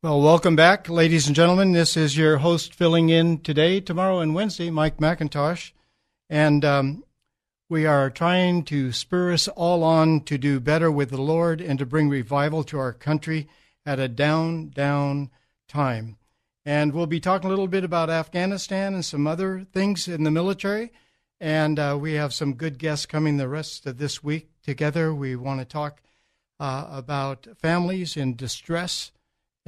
Well, welcome back, ladies and gentlemen. This is your host filling in today, tomorrow, and Wednesday, Mike MacIntosh. And um, we are trying to spur us all on to do better with the Lord and to bring revival to our country at a down, down time. And we'll be talking a little bit about Afghanistan and some other things in the military. And uh, we have some good guests coming the rest of this week together. We want to talk uh, about families in distress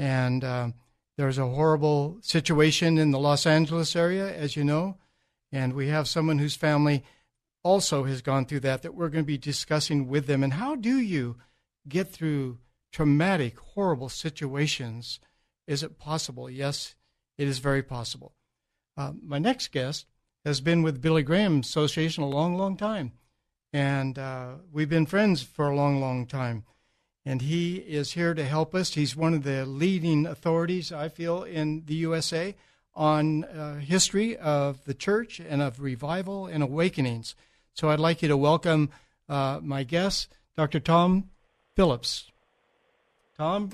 and uh, there's a horrible situation in the Los Angeles area, as you know. And we have someone whose family also has gone through that, that we're going to be discussing with them. And how do you get through traumatic, horrible situations? Is it possible? Yes, it is very possible. Uh, my next guest has been with Billy Graham Association a long, long time. And uh, we've been friends for a long, long time and he is here to help us. He's one of the leading authorities, I feel, in the USA on uh, history of the church and of revival and awakenings. So I'd like you to welcome uh, my guest, Dr. Tom Phillips. Tom,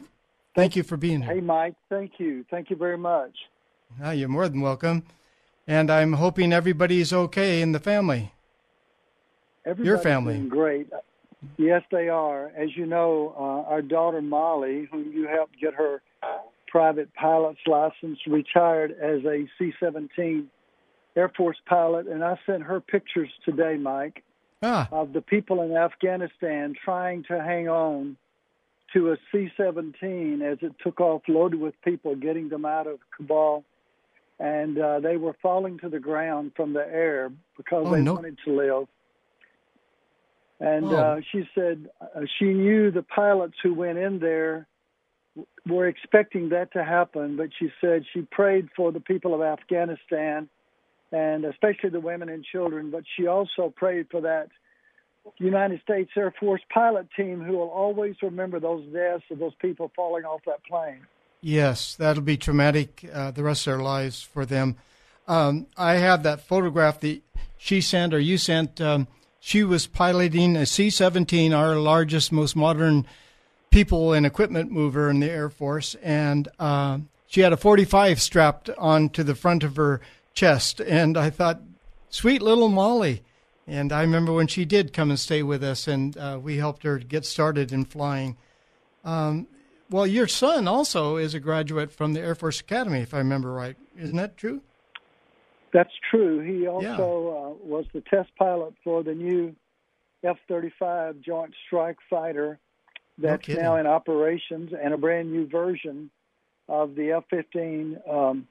thank you for being here. Hey, Mike. Thank you. Thank you very much. Ah, you're more than welcome. And I'm hoping everybody's okay in the family. Everybody's Your family. great. Yes, they are. As you know, uh, our daughter Molly, whom you helped get her private pilot's license, retired as a C 17 Air Force pilot, and I sent her pictures today, Mike, ah. of the people in Afghanistan trying to hang on to a C 17 as it took off loaded with people, getting them out of Kabul. And uh, they were falling to the ground from the air because oh, they no. wanted to live. And Oh. uh, she said uh, she knew the pilots who went in there were expecting that to happen, but she said she prayed for the people of Afghanistan and especially the women and children, but she also prayed for that United States Air Force pilot team who will always remember those deaths of those people falling off that plane. Yes, that'll be traumatic uh, the rest of their lives for them. Um, I have that photograph that she sent or you sent. Um, she was piloting a C 17, our largest, most modern people and equipment mover in the Air Force, and uh, she had a 45 strapped onto the front of her chest. And I thought, sweet little Molly. And I remember when she did come and stay with us, and uh, we helped her get started in flying. Um, well, your son also is a graduate from the Air Force Academy, if I remember right. Isn't that true? That's true. He also uh, was the test pilot for the new F 35 Joint Strike Fighter that's kidding. now in operations and a brand new version of the F 15 um,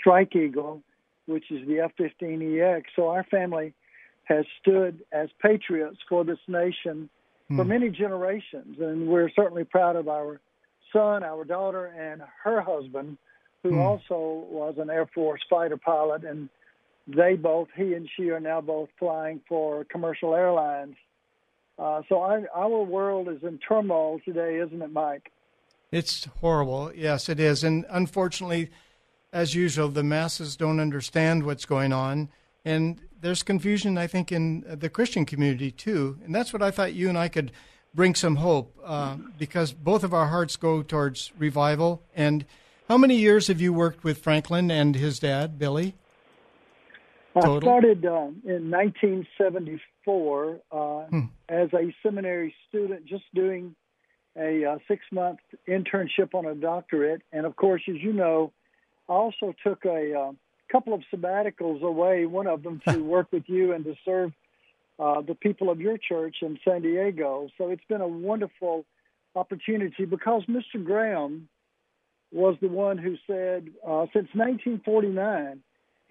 Strike Eagle, which is the F 15 EX. So our family has stood as patriots for this nation for Hmm. many generations, and we're certainly proud of our son, our daughter, and her husband, who Hmm. also was an Air Force fighter pilot, and they both, he and she, are now both flying for commercial airlines. Uh, so our, world is in turmoil today, isn't it, Mike? It's horrible. Yes, it is. And unfortunately, as usual, the masses don't understand what's going on. And there's confusion, I think, in the Christian community too. And that's what I thought you and I could bring some hope uh, because both of our hearts go towards revival. And how many years have you worked with Franklin and his dad, Billy? I started uh, in 1974 uh, Hmm. as a seminary student, just doing a uh, six month internship on a doctorate. And of course, as you know, I also took a uh, couple of sabbaticals away, one of them to work with you and to serve uh, the people of your church in San Diego. So it's been a wonderful opportunity because Mr. Graham was the one who said, uh, since 1949,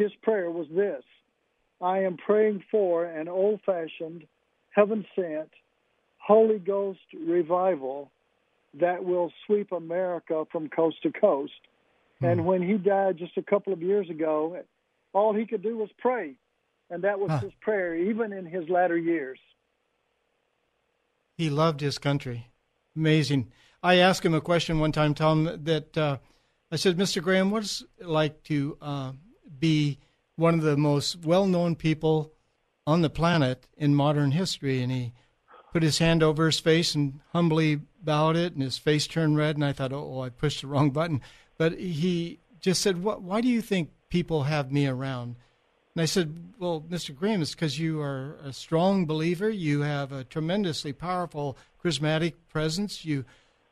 his prayer was this I am praying for an old fashioned, heaven sent, Holy Ghost revival that will sweep America from coast to coast. Hmm. And when he died just a couple of years ago, all he could do was pray. And that was huh. his prayer, even in his latter years. He loved his country. Amazing. I asked him a question one time, Tom, that uh, I said, Mr. Graham, what's it like to uh, be one of the most well known people on the planet in modern history? And he put his hand over his face and humbly bowed it, and his face turned red. And I thought, oh, I pushed the wrong button. But he just said, Why do you think people have me around? And I said, Well, Mr. Graham, it's because you are a strong believer. You have a tremendously powerful charismatic presence. You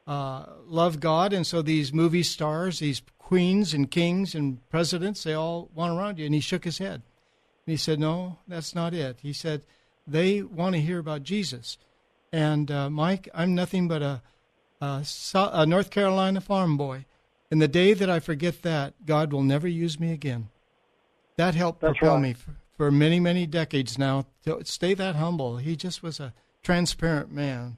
uh, love God. And so these movie stars, these queens and kings and presidents, they all want around you. And he shook his head. And he said, No, that's not it. He said, They want to hear about Jesus. And uh, Mike, I'm nothing but a, a, a North Carolina farm boy. And the day that I forget that, God will never use me again. That helped That's propel right. me for, for, many, many decades now to stay that humble. He just was a transparent man.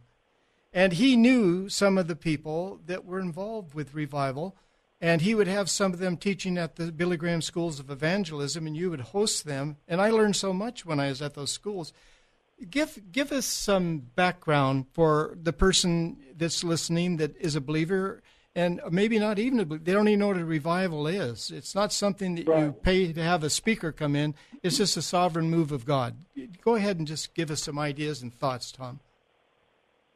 And he knew some of the people that were involved with revival. And he would have some of them teaching at the Billy Graham schools of evangelism, and you would host them. And I learned so much when I was at those schools. Give give us some background for the person that's listening that is a believer and maybe not even a, they don't even know what a revival is. It's not something that right. you pay to have a speaker come in. It's just a sovereign move of God. Go ahead and just give us some ideas and thoughts, Tom.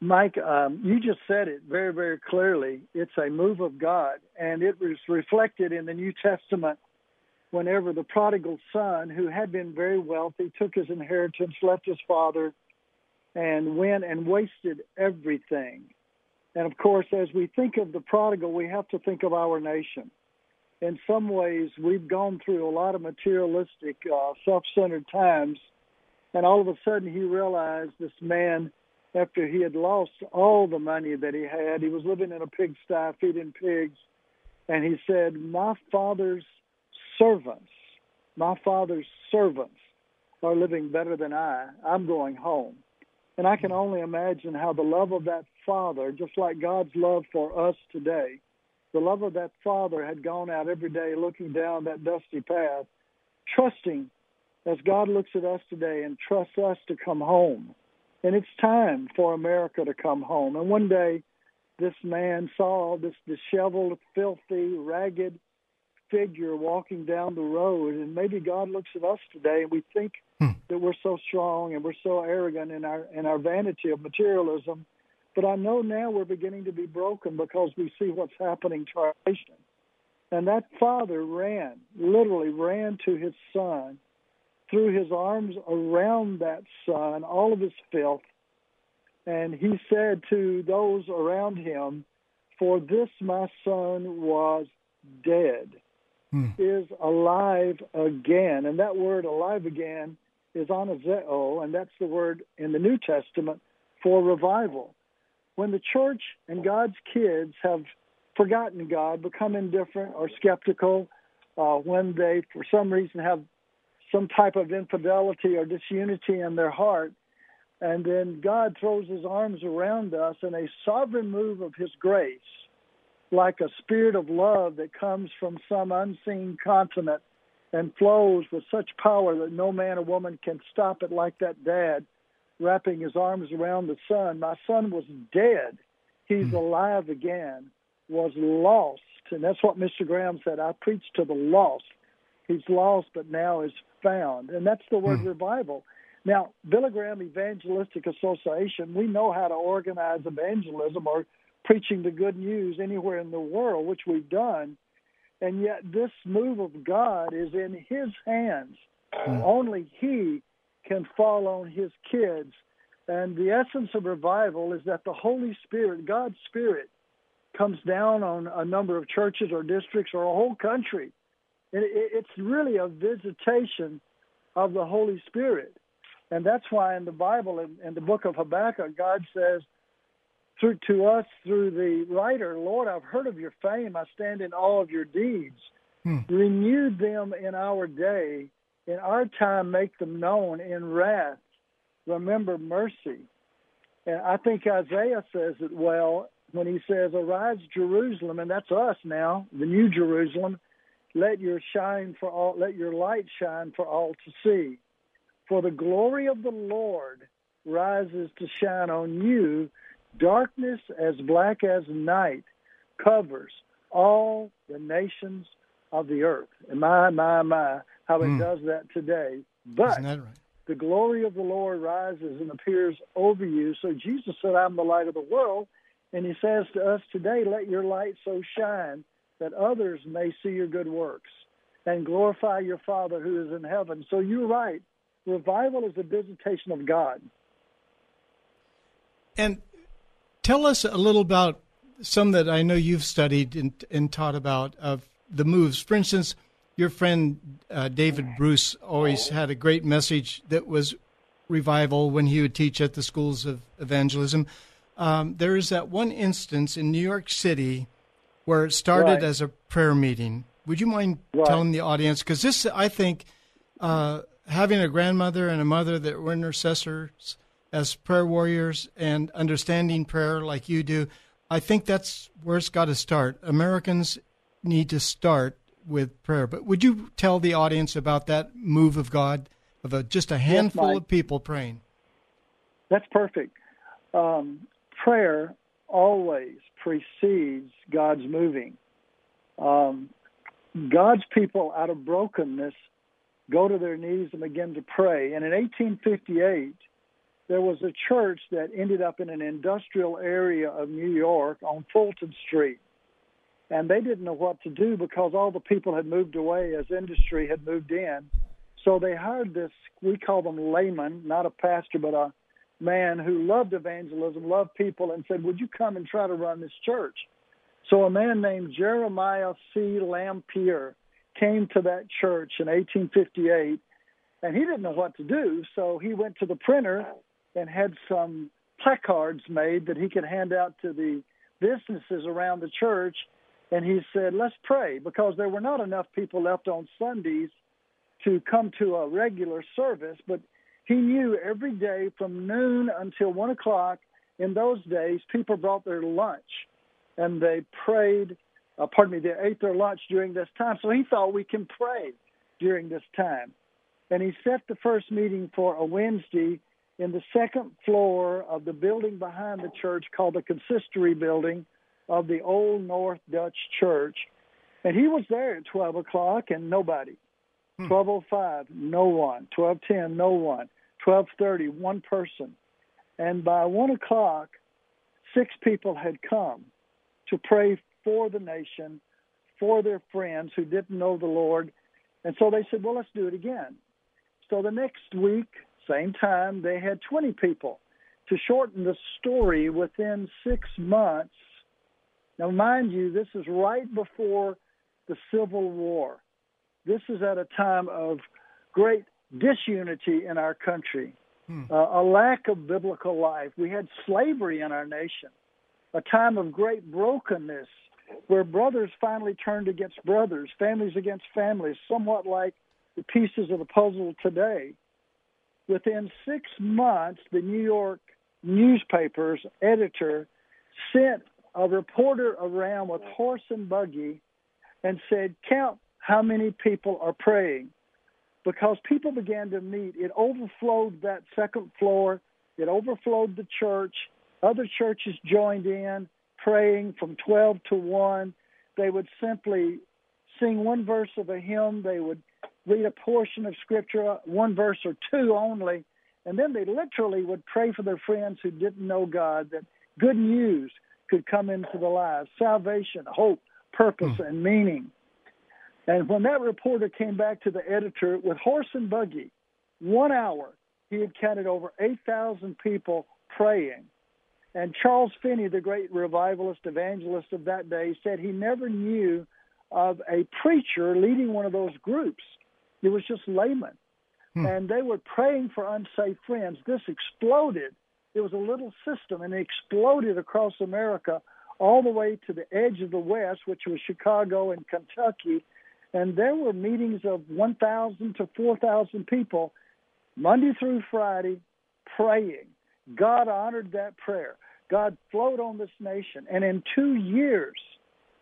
Mike, um, you just said it very, very clearly. It's a move of God, and it was reflected in the New Testament whenever the prodigal son, who had been very wealthy, took his inheritance, left his father, and went and wasted everything and of course, as we think of the prodigal, we have to think of our nation. In some ways, we've gone through a lot of materialistic, uh, self centered times. And all of a sudden, he realized this man, after he had lost all the money that he had, he was living in a pigsty, feeding pigs. And he said, My father's servants, my father's servants are living better than I. I'm going home. And I can hmm. only imagine how the love of that father, just like God's love for us today, the love of that father had gone out every day looking down that dusty path, trusting as God looks at us today and trusts us to come home. And it's time for America to come home. And one day, this man saw this disheveled, filthy, ragged figure walking down the road. And maybe God looks at us today and we think hmm. that we're so strong and we're so arrogant in our in our vanity of materialism. But I know now we're beginning to be broken because we see what's happening to our nation. And that father ran, literally ran to his son, threw his arms around that son, all of his filth, and he said to those around him, For this my son was dead hmm. is alive again. And that word alive again is anazeo, and that's the word in the New Testament for revival. When the church and God's kids have forgotten God, become indifferent or skeptical, uh, when they, for some reason, have some type of infidelity or disunity in their heart, and then God throws his arms around us in a sovereign move of his grace like a spirit of love that comes from some unseen continent and flows with such power that no man or woman can stop it, like that dad wrapping his arms around the son. My son was dead. He's mm. alive again, was lost. And that's what Mr. Graham said. I preach to the lost. He's lost, but now is found. And that's the word mm. revival. Now, Billy Graham Evangelistic Association, we know how to organize evangelism or preaching the good news anywhere in the world, which we've done. And yet, this move of God is in His hands. Mm. Only He can fall on His kids. And the essence of revival is that the Holy Spirit, God's Spirit, comes down on a number of churches or districts or a whole country. It's really a visitation of the Holy Spirit. And that's why in the Bible, in, in the book of Habakkuk, God says, through to us through the writer, Lord, I've heard of your fame. I stand in awe of your deeds. Hmm. Renew them in our day. In our time, make them known. In wrath, remember mercy. And I think Isaiah says it well when he says, Arise, Jerusalem, and that's us now, the new Jerusalem, let your shine for all let your light shine for all to see. For the glory of the Lord rises to shine on you, darkness as black as night covers all the nations of the earth. And my, my, my, how it mm. does that today. But that right? the glory of the Lord rises and appears over you. So Jesus said, I'm the light of the world. And he says to us today, let your light so shine that others may see your good works and glorify your Father who is in heaven. So you're right. Revival is a visitation of God. And tell us a little about some that I know you've studied and, and taught about of the moves. For instance, your friend uh, David Bruce always had a great message that was revival when he would teach at the schools of evangelism. Um, there is that one instance in New York City where it started right. as a prayer meeting. Would you mind right. telling the audience? Because this, I think, uh, having a grandmother and a mother that were intercessors as prayer warriors and understanding prayer like you do, I think that's where it's got to start. Americans need to start with prayer. But would you tell the audience about that move of God, of a, just a handful yes, of people praying? That's perfect. Um, prayer always precedes God's moving. Um, God's people, out of brokenness, go to their knees and begin to pray. And in 1858, there was a church that ended up in an industrial area of New York on Fulton Street. And they didn't know what to do because all the people had moved away as industry had moved in. So they hired this, we call them layman, not a pastor, but a man who loved evangelism, loved people, and said, Would you come and try to run this church? So a man named Jeremiah C. Lanphier came to that church in 1858, and he didn't know what to do. So he went to the printer and had some placards made that he could hand out to the businesses around the church. And he said, Let's pray, because there were not enough people left on Sundays to come to a regular service. But he knew every day from noon until one o'clock in those days, people brought their lunch and they prayed. Uh, pardon me, they ate their lunch during this time. So he thought we can pray during this time. And he set the first meeting for a Wednesday in the second floor of the building behind the church called the Consistory Building of the Old North Dutch Church. And he was there at 12 o'clock and nobody. Hmm. 1205, no one. 1210, no one. 1230, one person. And by 1 o'clock, six people had come to pray for the nation, for their friends who didn't know the Lord. And so they said, well, let's do it again. So the next week, same time, they had 20 people. To shorten the story, within six months, now mind you, this is right before the Civil War. This is at a time of great disunity in our country, hmm. uh, a lack of biblical life. We had slavery in our nation, a time of great brokenness where brothers finally turned against brothers, families against families, somewhat like the pieces of the puzzle today. Within six months, the New York newspaper's editor sent a reporter around with horse and buggy and said, Count how many people are praying. Because people began to meet. It overflowed that second floor, it overflowed the church. Other churches joined in, praying from 12 to 1. They would simply sing one verse of a hymn, they would read a portion of scripture, one verse or two only, and then they literally would pray for their friends who didn't know God that good news could come into the lives salvation, hope, purpose, mm. and meaning. And when that reporter came back to the editor with horse and buggy, one hour, he had counted over 8,000 people praying. And Charles Finney, the great revivalist evangelist of that day, said he never knew of a preacher leading one of those groups. It was just laymen. Hmm. And they were praying for unsafe friends. This exploded. It was a little system, and it exploded across America all the way to the edge of the West, which was Chicago and Kentucky. And there were meetings of 1,000 to 4,000 people Monday through Friday praying. God honored that prayer. God flowed on this nation. And in two years,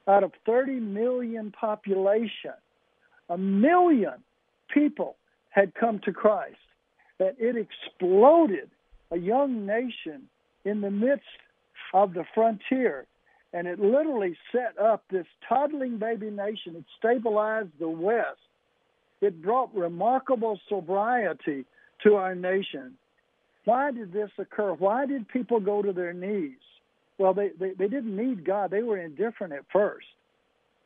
out of 30 million population, a million people had come to Christ. That it exploded a young nation in the midst of the frontier. And it literally set up this toddling baby nation. It stabilized the West. It brought remarkable sobriety to our nation. Why did this occur? Why did people go to their knees? Well, they, they, they didn't need God. They were indifferent at first.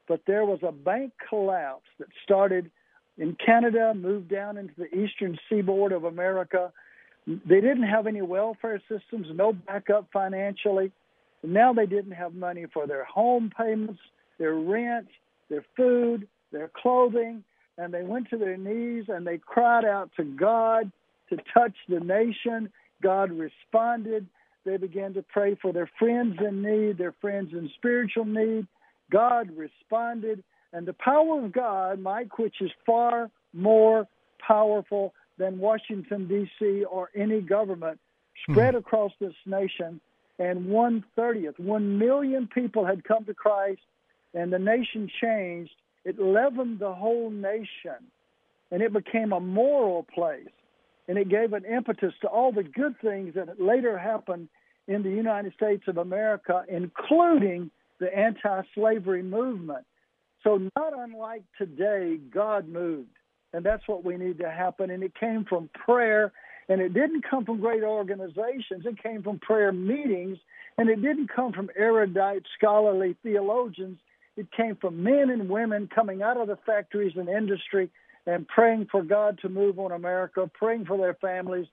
But there was a bank collapse that started in Canada, moved down into the eastern seaboard of America. They didn't have any welfare systems, no backup financially. Now they didn't have money for their home payments, their rent, their food, their clothing, and they went to their knees and they cried out to God to touch the nation. God responded. They began to pray for their friends in need, their friends in spiritual need. God responded. And the power of God, Mike, which is far more powerful than Washington, D.C. or any government, spread hmm. across this nation. And one thirtieth, one million people had come to Christ, and the nation changed. It leavened the whole nation, and it became a moral place and it gave an impetus to all the good things that later happened in the United States of America, including the anti slavery movement. So, not unlike today, God moved. And that's what we need to happen. And it came from prayer. And it didn't come from great organizations, it came from prayer meetings. And it didn't come from erudite, scholarly theologians. It came from men and women coming out of the factories and industry and praying for God to move on America, praying for their families,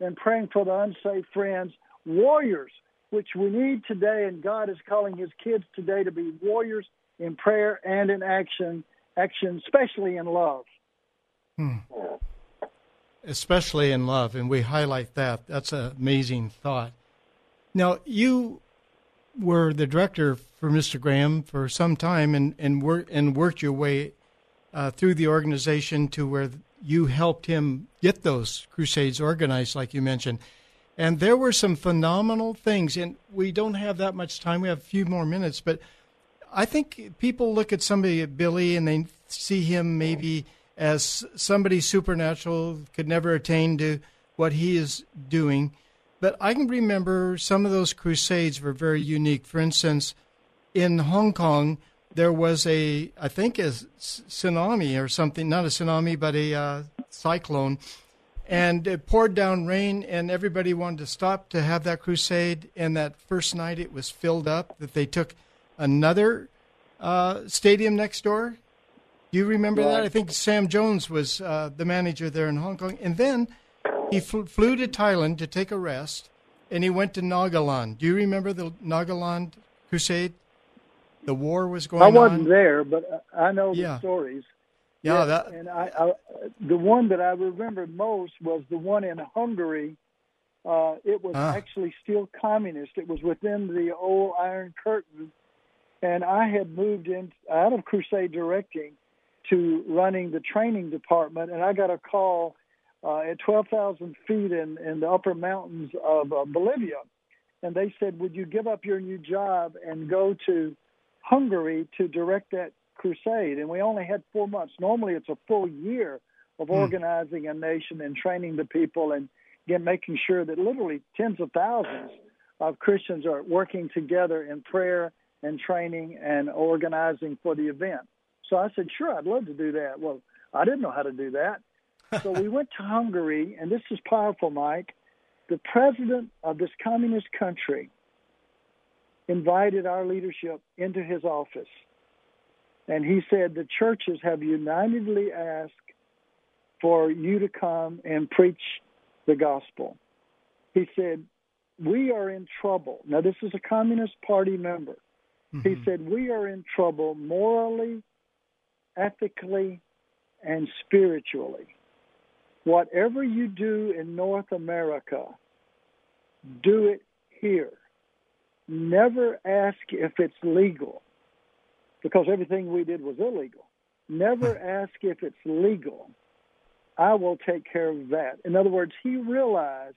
and praying for the unsafe friends, warriors, which we need today. And God is calling His kids today to be warriors in prayer and in action, action, especially in love. Hmm. Especially in love, and we highlight that. That's an amazing thought. Now, you were the director for Mr. Graham for some time, and and, wor- and worked your way uh, through the organization to where you helped him get those crusades organized, like you mentioned. And there were some phenomenal things, and we don't have that much time. We have a few more minutes, but I think people look at somebody at Billy and they see him maybe as somebody supernatural, could never attain to what he is doing. But I can remember some of those crusades were very unique. For instance, in Hong Kong, there was a, I think, a tsunami or something, not a tsunami, but a uh, cyclone, and it poured down rain, and everybody wanted to stop to have that crusade. And that first night, it was filled up. That they took another uh, stadium next door. Do you remember that? I think Sam Jones was uh, the manager there in Hong Kong, and then he fl- flew to Thailand to take a rest, and he went to Nagaland. Do you remember the Nagaland crusade? the war was going on? I wasn't on. there, but I know yeah. the stories. Yeah, that... and I, I, the one that I remember most was the one in Hungary. Uh, it was ah. actually still communist. It was within the old Iron Curtain, and I had moved in out of Crusade Directing to running the training department, and I got a call uh, at 12,000 feet in, in the upper mountains of uh, Bolivia, and they said, "Would you give up your new job and go to Hungary to direct that crusade, and we only had four months. Normally, it's a full year of mm. organizing a nation and training the people, and again making sure that literally tens of thousands of Christians are working together in prayer and training and organizing for the event. So I said, sure, I'd love to do that. Well, I didn't know how to do that. so we went to Hungary, and this is powerful, Mike. The president of this communist country invited our leadership into his office. And he said, The churches have unitedly asked for you to come and preach the gospel. He said, We are in trouble. Now, this is a Communist Party member. Mm-hmm. He said, We are in trouble morally, ethically, and spiritually. Whatever you do in North America, do it here never ask if it's legal because everything we did was illegal. Never ask if it's legal. I will take care of that. In other words, he realized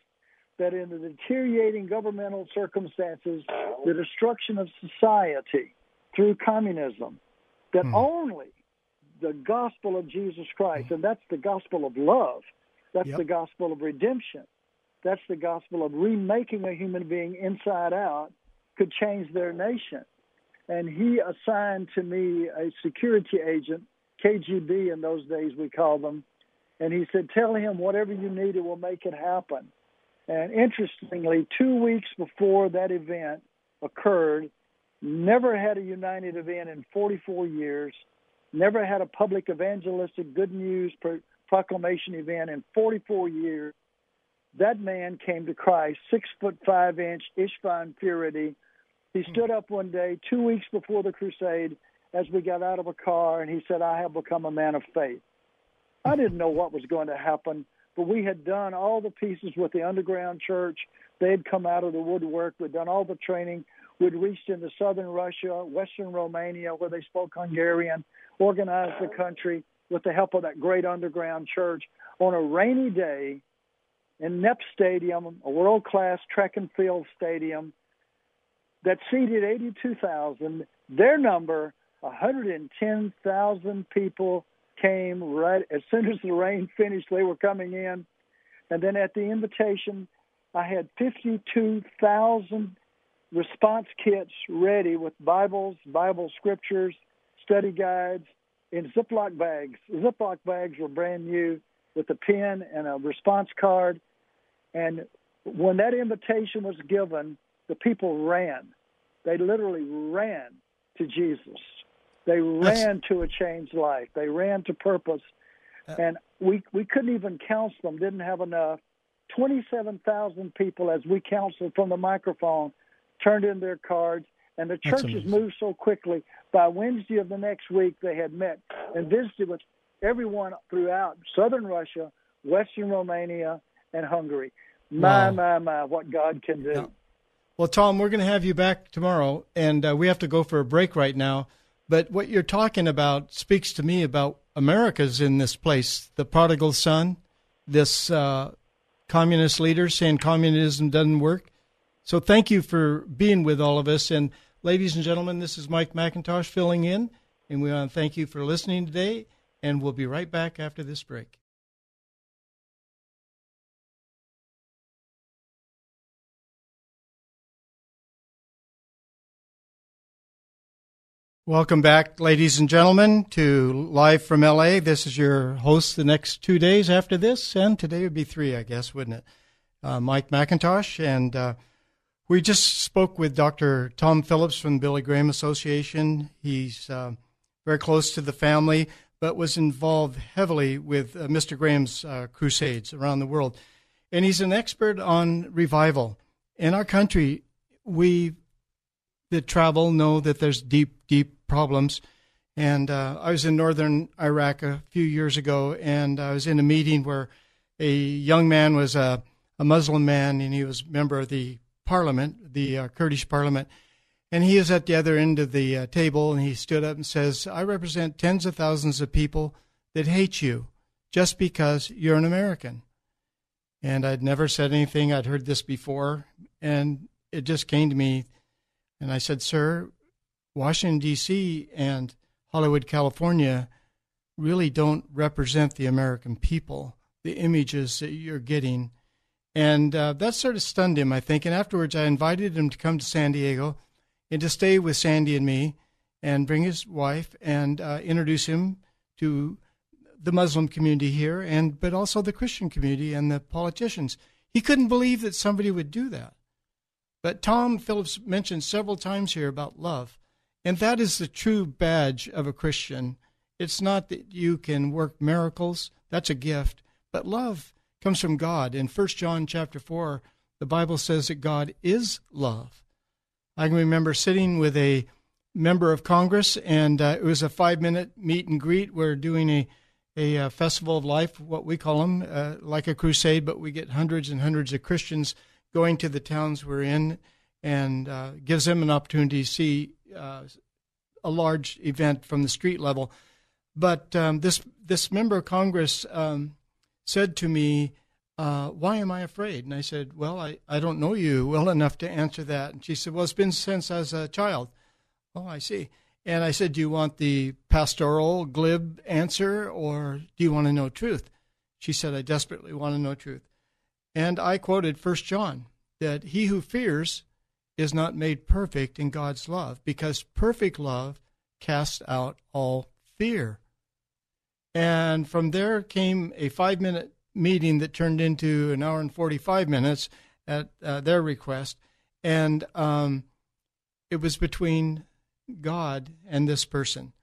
that in the deteriorating governmental circumstances, the destruction of society through communism, that hmm. only the gospel of Jesus Christ, and that's the gospel of love, that's yep. the gospel of redemption, that's the gospel of remaking a human being inside out, could change their nation. And he assigned to me a security agent, KGB in those days we called them, and he said, Tell him whatever you need, it will make it happen. And interestingly, two weeks before that event occurred, never had a United event in 44 years, never had a public evangelistic good news proclamation event in 44 years. That man came to Christ, six foot five inch Ishvan purity. He hmm. stood up one day, two weeks before the crusade, as we got out of a car, and he said, I have become a man of faith. I hmm. didn't know what was going to happen, but we had done all the pieces with the underground church. They had come out of the woodwork. We'd done all the training. We'd reached into southern Russia, western Romania, where they spoke Hungarian, organized the country with the help of that great underground church on a rainy day in Nep Stadium, a world class track and field stadium that seated 82,000. Their number, 110,000 people came right as soon as the rain finished. They were coming in, and then at the invitation, I had 52,000 response kits ready with Bibles, Bible scriptures, study guides in Ziploc bags. Ziploc bags were brand new with a pen and a response card. And when that invitation was given, the people ran. They literally ran to Jesus. They ran That's... to a changed life. They ran to purpose. Uh... And we we couldn't even counsel them, didn't have enough. 27,000 people, as we counseled from the microphone, turned in their cards, and the churches moved so quickly. By Wednesday of the next week, they had met and visited with everyone throughout southern Russia, western Romania, and Hungary. My, wow. my, my, what God can do. Well, Tom, we're going to have you back tomorrow, and uh, we have to go for a break right now. But what you're talking about speaks to me about America's in this place. The prodigal son, this uh, communist leader saying communism doesn't work. So thank you for being with all of us. And ladies and gentlemen, this is Mike MacIntosh filling in. And we want to thank you for listening today. And we'll be right back after this break. Welcome back, ladies and gentlemen, to Live from LA. This is your host the next two days after this, and today would be three, I guess, wouldn't it? Uh, Mike MacIntosh, And uh, we just spoke with Dr. Tom Phillips from the Billy Graham Association. He's uh, very close to the family, but was involved heavily with uh, Mr. Graham's uh, crusades around the world. And he's an expert on revival. In our country, we that travel know that there's deep, deep problems. And uh, I was in northern Iraq a few years ago, and I was in a meeting where a young man was a, a Muslim man, and he was a member of the parliament, the uh, Kurdish parliament. And he is at the other end of the uh, table, and he stood up and says, I represent tens of thousands of people that hate you just because you're an American. And I'd never said anything, I'd heard this before, and it just came to me and I said, Sir, Washington, D.C. and Hollywood, California really don't represent the American people, the images that you're getting. And uh, that sort of stunned him, I think. And afterwards, I invited him to come to San Diego and to stay with Sandy and me and bring his wife and uh, introduce him to the Muslim community here, and but also the Christian community and the politicians. He couldn't believe that somebody would do that. But Tom Phillips mentioned several times here about love, and that is the true badge of a Christian. It's not that you can work miracles, that's a gift, but love comes from God. In 1 John chapter 4, the Bible says that God is love. I can remember sitting with a member of Congress, and uh, it was a five minute meet and greet. We're doing a, a, uh, festival of life, what we call them, uh, like a crusade, but we get hundreds and hundreds of Christians going to the towns we're in and uh, gives them an opportunity to see uh, a large event from the street level. But um, this this member of Congress um, said to me, uh, Why am I afraid? And I said, Well, I, I don't know you well enough to answer that. And she said, Well, it's been since I was a child. Oh, I see. And I said, Do you want the pastoral, glib answer, or do you want to know truth? She said, I desperately want to know truth. And I quoted First John that he who fears is not made perfect in God's love, because perfect love casts out all fear. And from there came a five minute meeting that turned into an hour and 45 minutes at uh, their request. And um, it was between God and this person.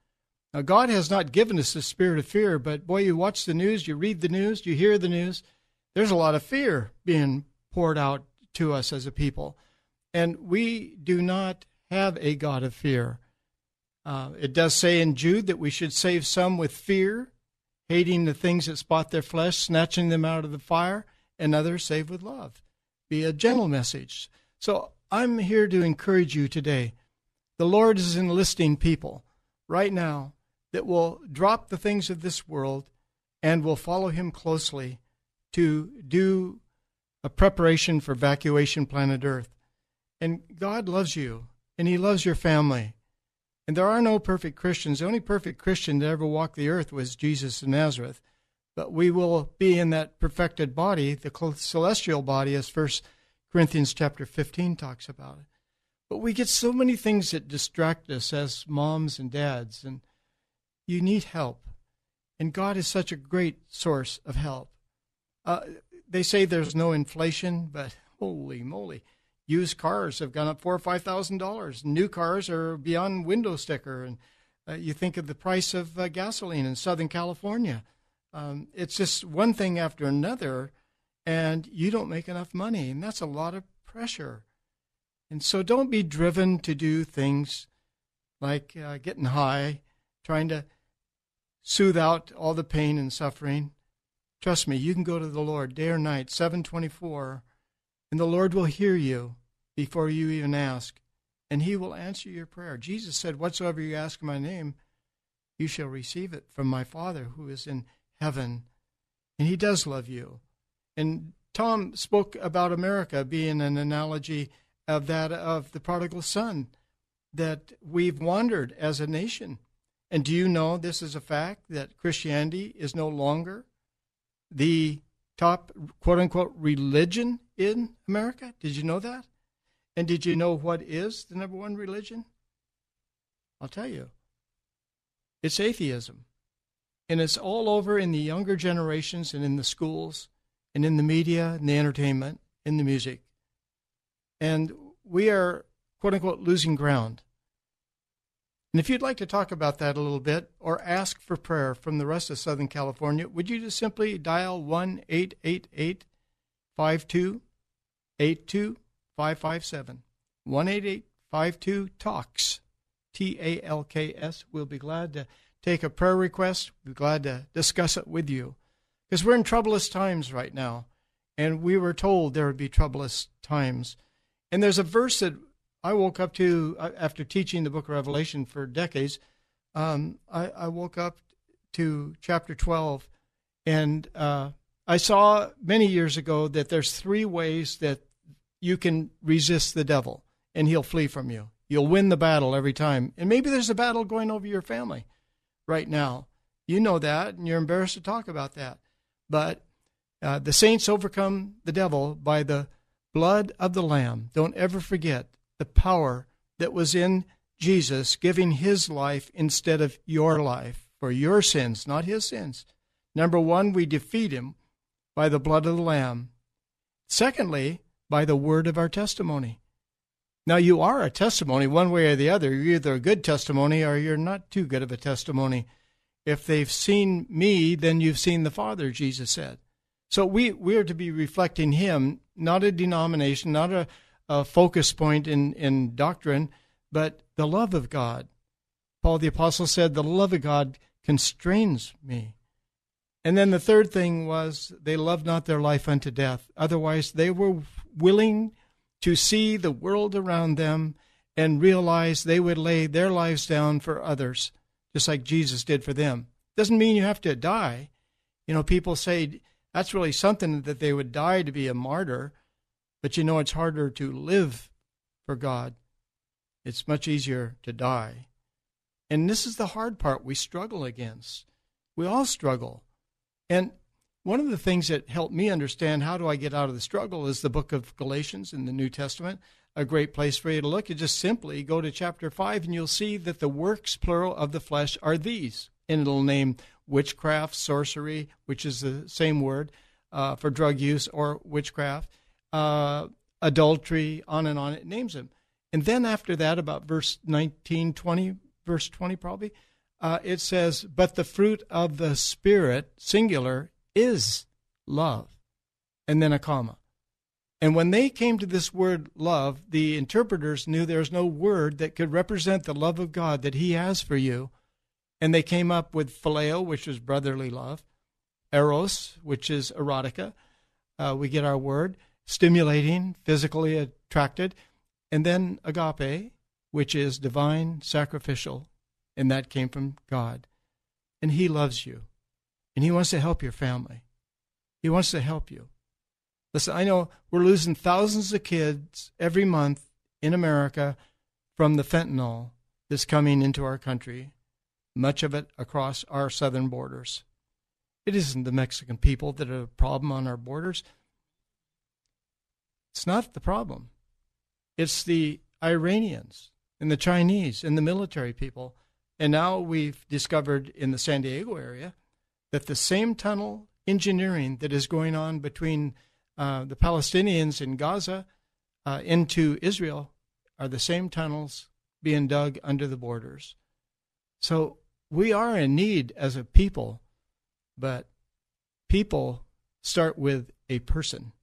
Now, God has not given us the spirit of fear, but boy, you watch the news, you read the news, you hear the news, there's a lot of fear being poured out to us as a people. And we do not have a God of fear. Uh, it does say in Jude that we should save some with fear, hating the things that spot their flesh, snatching them out of the fire, and others save with love. Be a gentle message. So I'm here to encourage you today. The Lord is enlisting people right now that will drop the things of this world and will follow Him closely to do a preparation for evacuation planet Earth. And God loves you, and He loves your family. And there are no perfect Christians. The only perfect Christian that ever walked the earth was Jesus of Nazareth. But we will be in that perfected body, the celestial body, as First Corinthians chapter 15 talks about it. But we get so many things that distract us as moms and dads, and you need help. And God is such a great source of help. Uh, they say there's no inflation, but holy moly, used cars have gone up four or five thousand dollars. New cars are beyond window sticker, and uh, you think of the price of uh, gasoline in Southern California. Um, it's just one thing after another, and you don't make enough money, and that's a lot of pressure. And so, don't be driven to do things like uh, getting high, trying to soothe out all the pain and suffering. Trust me, you can go to the Lord day or night, 724, and the Lord will hear you before you even ask, and he will answer your prayer. Jesus said, Whatsoever you ask in my name, you shall receive it from my Father who is in heaven. And he does love you. And Tom spoke about America being an analogy of that of the prodigal son, that we've wandered as a nation. And do you know this is a fact that Christianity is no longer the top quote unquote religion in America? Did you know that? And did you know what is the number one religion? I'll tell you. It's atheism. And it's all over in the younger generations and in the schools and in the media and the entertainment, in the music. And we are, quote unquote, losing ground. And if you'd like to talk about that a little bit or ask for prayer from the rest of Southern California, would you just simply dial 1 888 52 557 18852 TALKS, T A L K S. We'll be glad to take a prayer request. We'll be glad to discuss it with you. Because we're in troublous times right now, and we were told there would be troublous times. And there's a verse that I woke up to uh, after teaching the book of Revelation for decades. Um, I, I, woke up to chapter 12, and uh, I saw many years ago that there's three ways that you can resist the devil and he'll flee from you. You'll win the battle every time. And maybe there's a battle going over your family right now. You know that, and you're embarrassed to talk about that. But uh, the saints overcome the devil by the blood of the Lamb. Don't ever forget the power that was in Jesus giving his life instead of your life for your sins, not his sins. Number one, we defeat him by the blood of the Lamb. Secondly, by the word of our testimony. Now, you are a testimony one way or the other. You're either a good testimony or you're not too good of a testimony. If they've seen me, then you've seen the Father, Jesus said. So we, we are to be reflecting Him, not a denomination, not a, a focus point in, in doctrine, but the love of God. Paul the Apostle said, The love of God constrains me. And then the third thing was, they loved not their life unto death. Otherwise, they were willing to see the world around them and realize they would lay their lives down for others, just like Jesus did for them. Doesn't mean you have to die. You know, people say, That's really something that they would die to be a martyr, but you know it's harder to live for God. It's much easier to die. And this is the hard part we struggle against. We all struggle. And one of the things that helped me understand how do I get out of the struggle is the book of Galatians in the New Testament. A great place for you to look. You just simply go to chapter 5 and you'll see that the works, plural, of the flesh are these. And it'll name witchcraft, sorcery, which is the same word uh, for drug use or witchcraft, uh, adultery, on and on. It names them. And then after that, about verse 19, 20, verse 20 probably, uh, it says, But the fruit of the Spirit, singular, is love. And then a comma. And when they came to this word love, the interpreters knew there's no word that could represent the love of God that He has for you. And they came up with phileo, which is brotherly love, eros, which is erotica. Uh, we get our word, stimulating, physically attracted. And then agape, which is divine, sacrificial, and that came from God. And He loves you, and He wants to help your family. He wants to help you. Listen, I know we're losing thousands of kids every month in America from the fentanyl that's coming into our country, much of it across our southern borders. It isn't the Mexican people that are a problem on our borders. It's not the problem. It's the Iranians and the Chinese and the military people. And now we've discovered in the San Diego area that the same tunnel engineering that is going on between uh, the Palestinians in Gaza uh, into Israel are the same tunnels being dug under the borders. So we are in need as a people, but people start with a person.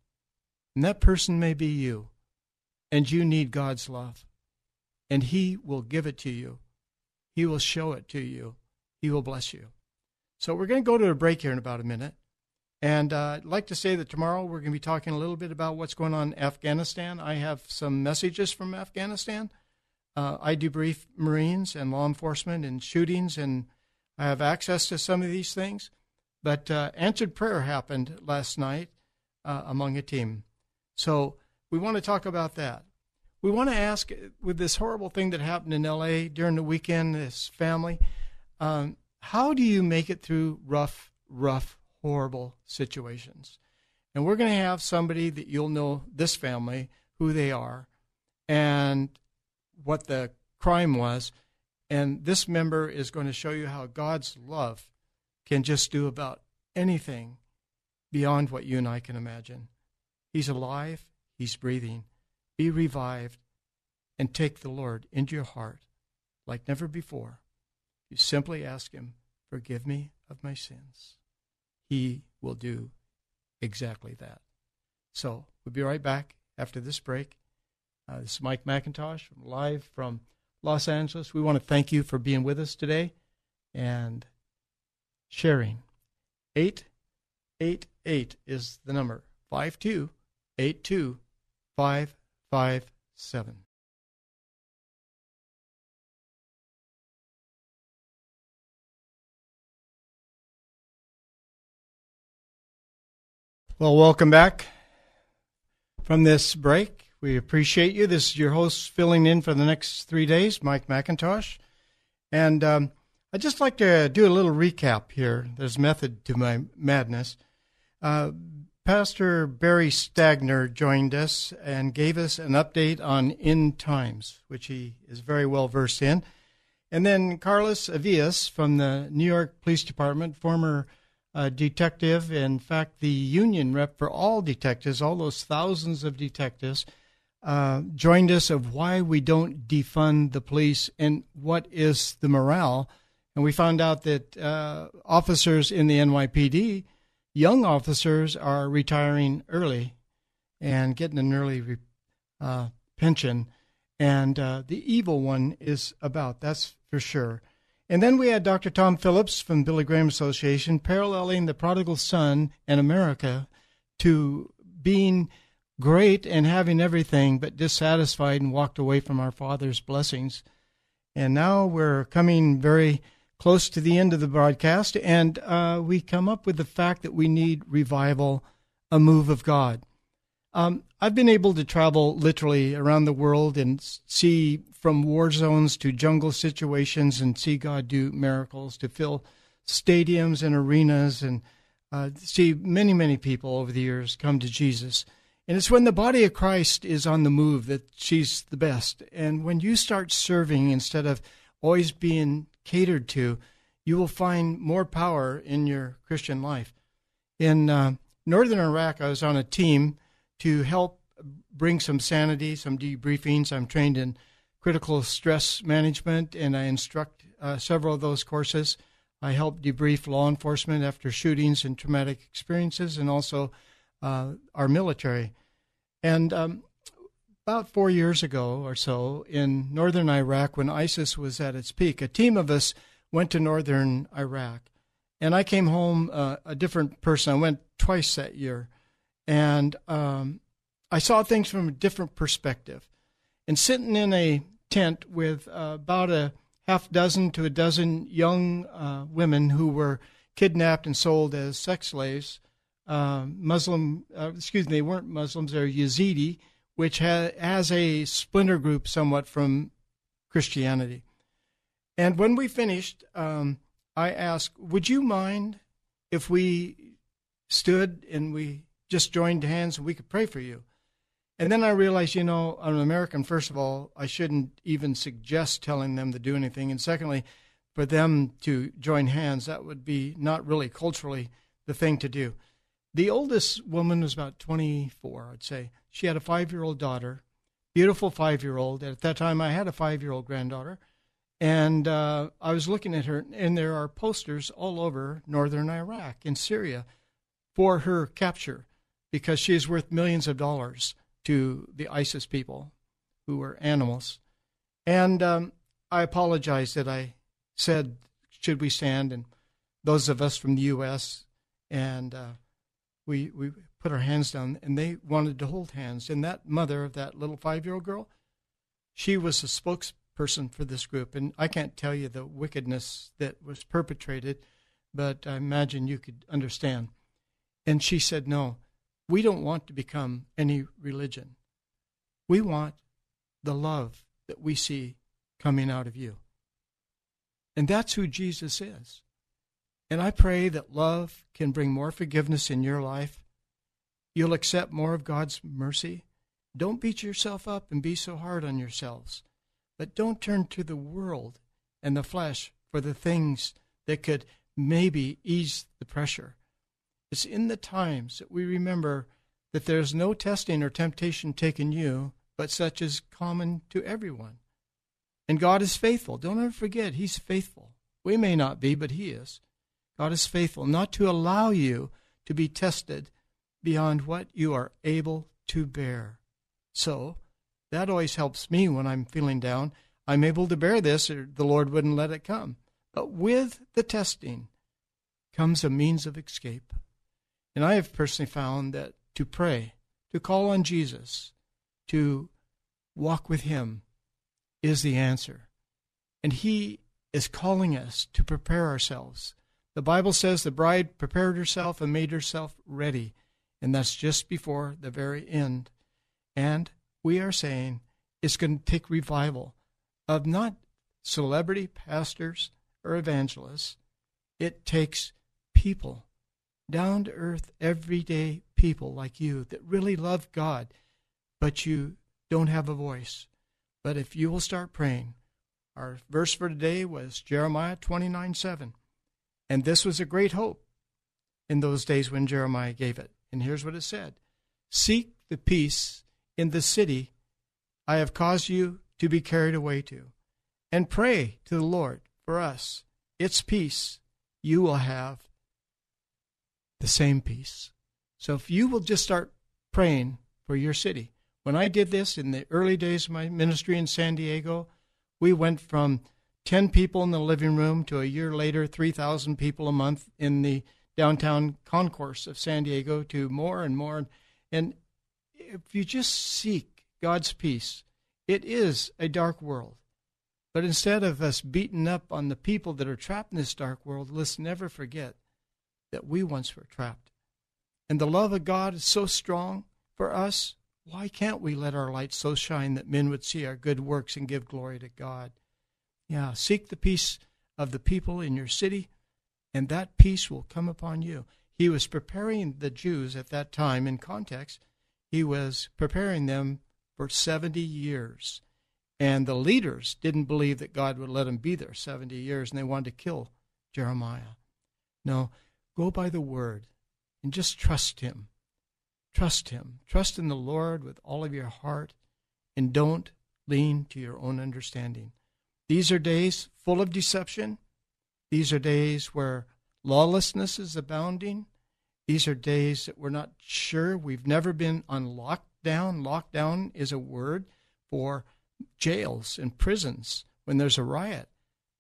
And that person may be you. And you need God's love. And He will give it to you, He will show it to you, He will bless you. So we're going to go to a break here in about a minute. And uh, I'd like to say that tomorrow we're going to be talking a little bit about what's going on in Afghanistan. I have some messages from Afghanistan. Uh, I debrief Marines and law enforcement and shootings, and I have access to some of these things. But uh, answered prayer happened last night uh, among a team. So we want to talk about that. We want to ask with this horrible thing that happened in LA during the weekend, this family, um, how do you make it through rough, rough horrible situations. And we're going to have somebody that you'll know this family, who they are, and what the crime was. And this member is going to show you how God's love can just do about anything beyond what you and I can imagine. He's alive, He's breathing. Be revived and take the Lord into your heart like never before. You simply ask Him, Forgive me of my sins. He will do exactly that. So we'll be right back after this break. Uh, this is Mike MacIntosh live from Los Angeles. We want to thank you for being with us today and sharing. 888 is the number 5282 Well, welcome back from this break. We appreciate you. This is your host filling in for the next three days, Mike MacIntosh. And um, I'd just like to do a little recap here. There's method to my madness. Uh, Pastor Barry Stagner joined us and gave us an update on end times, which he is very well versed in. And then Carlos Avias from the New York Police Department, former uh, detective, in fact, the union rep for all detectives, all those thousands of detectives, uh, joined us of why we don't defund the police and what is the morale. And we found out that uh, officers in the NYPD, young officers, are retiring early and getting an early uh, pension. And uh, the evil one is about, that's for sure. And then we had Dr. Tom Phillips from Billy Graham Association paralleling the prodigal son and America to being great and having everything, but dissatisfied and walked away from our Father's blessings. And now we're coming very close to the end of the broadcast, and uh, we come up with the fact that we need revival, a move of God. Um, I've been able to travel literally around the world and see from war zones to jungle situations and see God do miracles to fill stadiums and arenas and uh, see many, many people over the years come to Jesus. And it's when the body of Christ is on the move that she's the best. And when you start serving instead of always being catered to, you will find more power in your Christian life. In uh, northern Iraq, I was on a team to help bring some sanity, some debriefings. I'm trained in critical stress management, and I instruct uh, several of those courses. I help debrief law enforcement after shootings and traumatic experiences, and also uh, our military. And um, about four years ago or so, in northern Iraq, when ISIS was at its peak, a team of us went to northern Iraq. And I came home uh, a different person. I went twice that year. And um, I saw things from a different perspective. And sitting in a tent with uh, about a half dozen to a dozen young uh, women who were kidnapped and sold as sex slaves. Uh, Muslim, uh, excuse me, they weren't Muslims, they're Yazidi, which ha- has a splinter group somewhat from Christianity. And when we finished, um, I asked, Would you mind if we stood and we just joined hands and we could pray for you? And then I realized, you know, I'm an American, first of all, I shouldn't even suggest telling them to do anything. And secondly, for them to join hands, that would be not really culturally the thing to do. The oldest woman was about 24, I'd say. She had a five year old daughter, beautiful five year old. At that time, I had a five year old granddaughter. And uh, I was looking at her, and there are posters all over northern Iraq and Syria for her capture because she is worth millions of dollars to the ISIS people who were animals. And um, I apologize that I said, should we stand? And those of us from the U.S. and uh, we we put our hands down, and they wanted to hold hands. And that mother of that little five-year-old girl, she was a spokesperson for this group. And I can't tell you the wickedness that was perpetrated, but I imagine you could understand. And she said, no we don't want to become any religion. We want the love that we see coming out of you. And that's who Jesus is. And I pray that love can bring more forgiveness in your life. You'll accept more of God's mercy. Don't beat yourself up and be so hard on yourselves. But don't turn to the world and the flesh for the things that could maybe ease the pressure. It's in the times that we remember that there is no testing or temptation taken you, but such as common to everyone. And God is faithful. Don't ever forget, He's faithful. We may not be, but He is. God is faithful not to allow you to be tested beyond what you are able to bear. So, that always helps me when I'm feeling down. I'm able to bear this, or the Lord wouldn't let it come. But with the testing comes a means of escape. And I have personally found that to pray, to call on Jesus, to walk with Him is the answer. And He is calling us to prepare ourselves. The Bible says the bride prepared herself and made herself ready, and that's just before the very end. And we are saying it's going to take revival of not celebrity pastors or evangelists. It takes people down to earth, everyday people like you that really love God, but you don't have a voice. But if you will start praying, our verse for today was Jeremiah 29 7. And this was a great hope in those days when Jeremiah gave it. And here's what it said Seek the peace in the city I have caused you to be carried away to, and pray to the Lord for us. Its peace you will have the same peace. So if you will just start praying for your city. When I did this in the early days of my ministry in San Diego, we went from 10 people in the living room to a year later 3,000 people a month in the downtown concourse of San Diego to more and more. And if you just seek God's peace, it is a dark world. But instead of us beating up on the people that are trapped in this dark world, let's never forget that we once were trapped. And the love of God is so strong for us. Why can't we let our light so shine that men would see our good works and give glory to God? Yeah, seek the peace of the people in your city, and that peace will come upon you. He was preparing the Jews at that time in context, he was preparing them for 70 years. And the leaders didn't believe that God would let them be there 70 years, and they wanted to kill Jeremiah. No, go by the word and just trust Him. Trust Him. Trust in the Lord with all of your heart, and don't lean to your own understanding. These are days full of deception. These are days where lawlessness is abounding. These are days that we're not sure. We've never been on lockdown. Lockdown is a word for jails and prisons when there's a riot.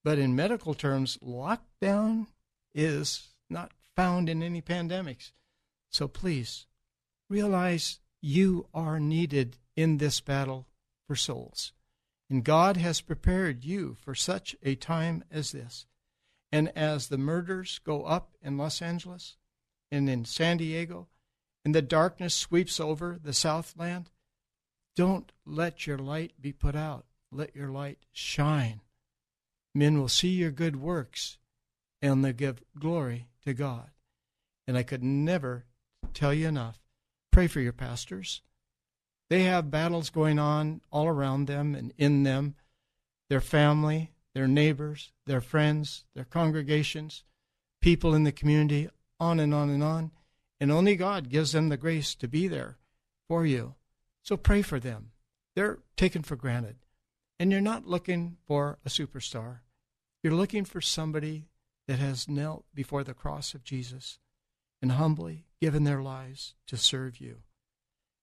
But in medical terms, lockdown is not found in any pandemics. So please realize you are needed in this battle for souls. And God has prepared you for such a time as this. And as the murders go up in Los Angeles and in San Diego, and the darkness sweeps over the Southland, don't let your light be put out. Let your light shine. Men will see your good works and they'll give glory to God. And I could never tell you enough. Pray for your pastors. They have battles going on all around them and in them, their family, their neighbors, their friends, their congregations, people in the community, on and on and on. And only God gives them the grace to be there for you. So pray for them. They're taken for granted. And you're not looking for a superstar. You're looking for somebody that has knelt before the cross of Jesus and humbly given their lives to serve you.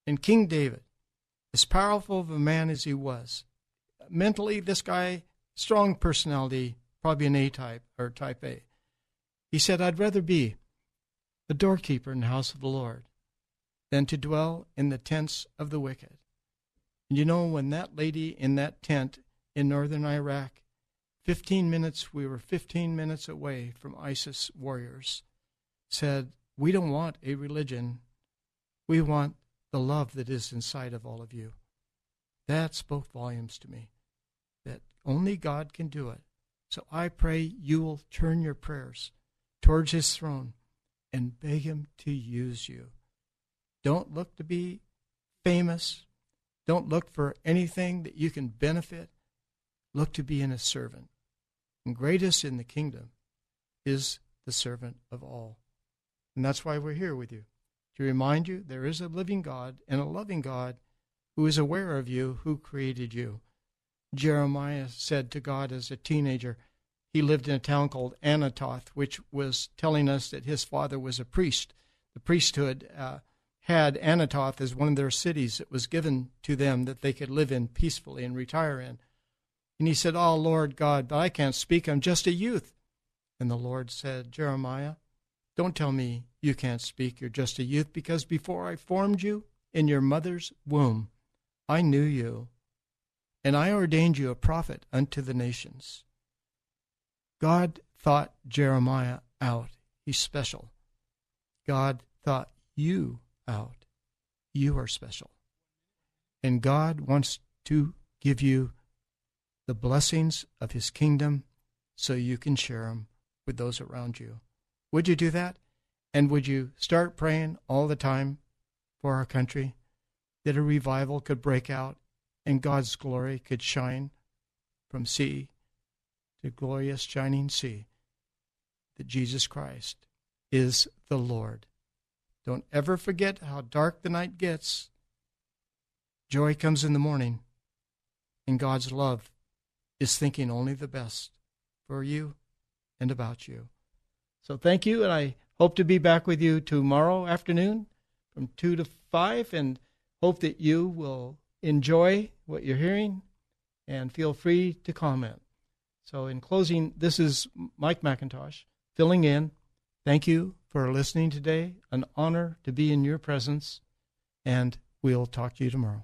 And King David, as powerful of a man as he was, mentally, this guy, strong personality, probably an A type or type A. He said, I'd rather be the doorkeeper in the house of the Lord than to dwell in the tents of the wicked. And you know, when that lady in that tent in northern Iraq, 15 minutes, we were 15 minutes away from ISIS warriors, said, We don't want a religion. We want the love that is inside of all of you. That spoke volumes to me, that only God can do it. So I pray you will turn your prayers towards his throne and beg him to use you. Don't look to be famous. Don't look for anything that you can benefit. Look to be in a servant. And greatest in the kingdom is the servant of all. And that's why we're here with you to remind you there is a living God and a loving God who is aware of you, who created you. Jeremiah said to God as a teenager, he lived in a town called Anathoth, which was telling us that his father was a priest. The priesthood uh, had Anathoth as one of their cities that was given to them that they could live in peacefully and retire in. And he said, Oh, Lord God, but I can't speak. I'm just a youth. And the Lord said, Jeremiah, don't tell me you can't speak. You're just a youth, because before I formed you in your mother's womb, I knew you, and I ordained you a prophet unto the nations. God thought Jeremiah out. He's special. God thought you out. You are special. And God wants to give you the blessings of his kingdom so you can share them with those around you. Would you do that? And would you start praying all the time for our country that a revival could break out and God's glory could shine from sea to glorious shining sea? That Jesus Christ is the Lord. Don't ever forget how dark the night gets. Joy comes in the morning, and God's love is thinking only the best for you and about you. So thank you, and I hope to be back with you tomorrow afternoon from 2 to 5, and hope that you will enjoy what you're hearing and feel free to comment. So, in closing, this is Mike MacIntosh filling in. Thank you for listening today. An honor to be in your presence, and we'll talk to you tomorrow.